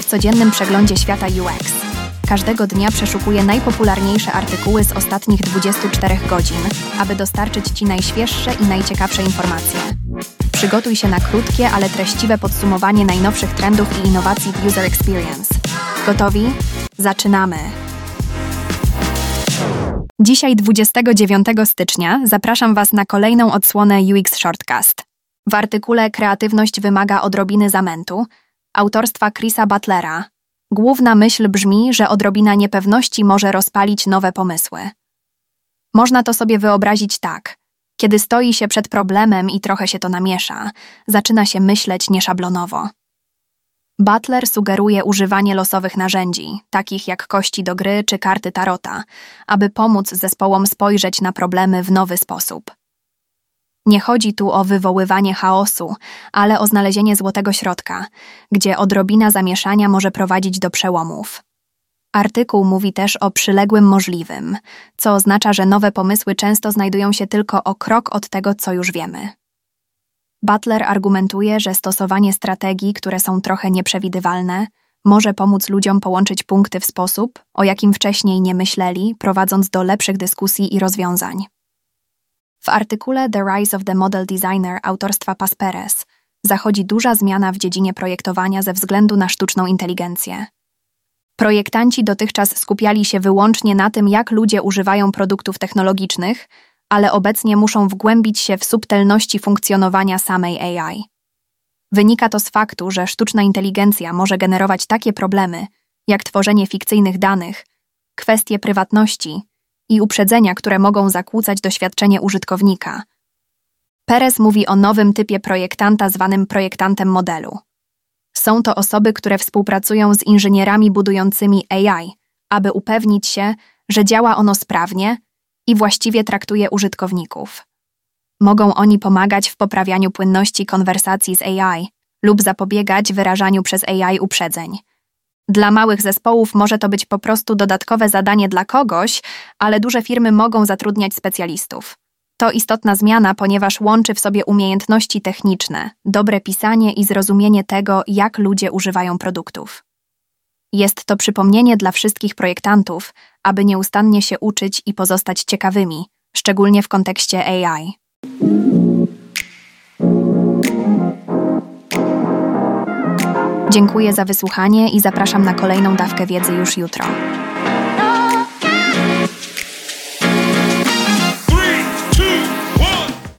W codziennym przeglądzie świata UX. Każdego dnia przeszukuję najpopularniejsze artykuły z ostatnich 24 godzin, aby dostarczyć Ci najświeższe i najciekawsze informacje. Przygotuj się na krótkie, ale treściwe podsumowanie najnowszych trendów i innowacji w User Experience. Gotowi? Zaczynamy! Dzisiaj, 29 stycznia, zapraszam Was na kolejną odsłonę UX Shortcast. W artykule Kreatywność wymaga odrobiny zamętu, autorstwa Chrisa Butlera, główna myśl brzmi, że odrobina niepewności może rozpalić nowe pomysły. Można to sobie wyobrazić tak. Kiedy stoi się przed problemem i trochę się to namiesza, zaczyna się myśleć nieszablonowo. Butler sugeruje używanie losowych narzędzi, takich jak kości do gry czy karty tarota, aby pomóc zespołom spojrzeć na problemy w nowy sposób. Nie chodzi tu o wywoływanie chaosu, ale o znalezienie złotego środka, gdzie odrobina zamieszania może prowadzić do przełomów. Artykuł mówi też o przyległym możliwym, co oznacza, że nowe pomysły często znajdują się tylko o krok od tego, co już wiemy. Butler argumentuje, że stosowanie strategii, które są trochę nieprzewidywalne, może pomóc ludziom połączyć punkty w sposób, o jakim wcześniej nie myśleli, prowadząc do lepszych dyskusji i rozwiązań. W artykule The Rise of the Model Designer autorstwa Pasperes zachodzi duża zmiana w dziedzinie projektowania ze względu na sztuczną inteligencję. Projektanci dotychczas skupiali się wyłącznie na tym, jak ludzie używają produktów technologicznych, ale obecnie muszą wgłębić się w subtelności funkcjonowania samej AI. Wynika to z faktu, że sztuczna inteligencja może generować takie problemy, jak tworzenie fikcyjnych danych, kwestie prywatności i uprzedzenia, które mogą zakłócać doświadczenie użytkownika. Perez mówi o nowym typie projektanta zwanym projektantem modelu. Są to osoby, które współpracują z inżynierami budującymi AI, aby upewnić się, że działa ono sprawnie i właściwie traktuje użytkowników. Mogą oni pomagać w poprawianiu płynności konwersacji z AI lub zapobiegać wyrażaniu przez AI uprzedzeń. Dla małych zespołów może to być po prostu dodatkowe zadanie dla kogoś, ale duże firmy mogą zatrudniać specjalistów. To istotna zmiana, ponieważ łączy w sobie umiejętności techniczne, dobre pisanie i zrozumienie tego, jak ludzie używają produktów. Jest to przypomnienie dla wszystkich projektantów, aby nieustannie się uczyć i pozostać ciekawymi, szczególnie w kontekście AI. Dziękuję za wysłuchanie i zapraszam na kolejną dawkę wiedzy już jutro.